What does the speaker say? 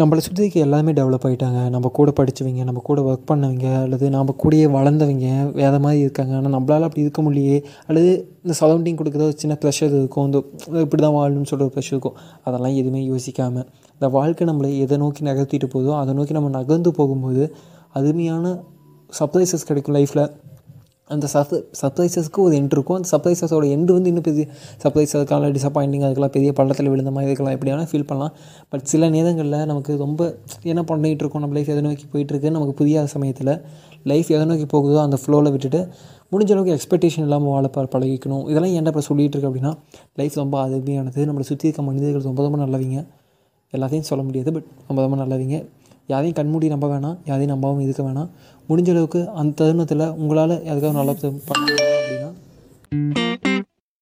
நம்மளை சுற்றி இருக்க எல்லாமே டெவலப் ஆகிட்டாங்க நம்ம கூட படித்தவங்க நம்ம கூட ஒர்க் பண்ணவங்க அல்லது நம்ம கூடயே வளர்ந்தவங்க வேறு மாதிரி இருக்காங்க. ஆனால் நம்மளால் அப்படி இருக்க முடியலையே. அல்லது இந்த சரௌண்டிங் கொடுக்குற ஒரு சின்ன ப்ரெஷர் இருக்கும். இந்த இப்படி தான் வாழணும்னு சொல்கிற ஒரு ப்ரெஷர் இருக்கும். அதெல்லாம் எதுவுமே யோசிக்காமல் இந்த வாழ்க்கை நம்மளை எதை நோக்கி நகர்த்திட்டு போதோ அதை நோக்கி நம்ம நகர்ந்து போகும்போது அருமையான சர்ப்ரைசஸ் கிடைக்கும் லைஃப்பில் அந்த சப் சர்ப்ரைசஸ்க்கு ஒரு எண்ட் இருக்கும். அந்த சர்ப்ரைசஸோட எண்டு வந்து இன்னும் பெரிய சர்ப்ரைஸ் அதுக்கான டிசப்பாயிண்டிங் அதுக்கெல்லாம் பெரிய பள்ளத்தில் விழுந்த மாதிரி இருக்கலாம். எப்படி வேணால் ஃபீல் பண்ணலாம். பட் சில நேரங்களில் நமக்கு ரொம்ப என்ன பண்ணிகிட்டு இருக்கோம்? நம்ம லைஃப் எதை நோக்கி போயிட்டுருக்குன்னு நமக்கு புரியாத சமயத்தில் லைஃப் எதை நோக்கி போகுதோ அந்த ஃப்ளோவில் விட்டுட்டு முடிஞ்ச அளவுக்கு எக்ஸ்பெக்டேஷன் இல்லாமல் வாழ ப பழகிக்கணும். இதெல்லாம் ஏன்டா இப்போ சொல்லிகிட்டு இருக்கு அப்படின்னா லைஃப் ரொம்ப அருமையானது நம்மளை சுற்றி இருக்க மனிதர்கள் ரொம்ப ரொம்ப நல்லவங்க. எல்லாத்தையும் சொல்ல முடியாது பட் ரொம்ப ரொம்ப நல்லவங்க. யாரையும் கண்மூடி நம்ப வேணாம் யாரையும் நம்பாமல் இருக்க வேணாம். முடிஞ்ச அளவுக்கு அந்த தருணத்தில் உங்களால் எதுக்காக நல்லா பண்ண அப்படின்னா?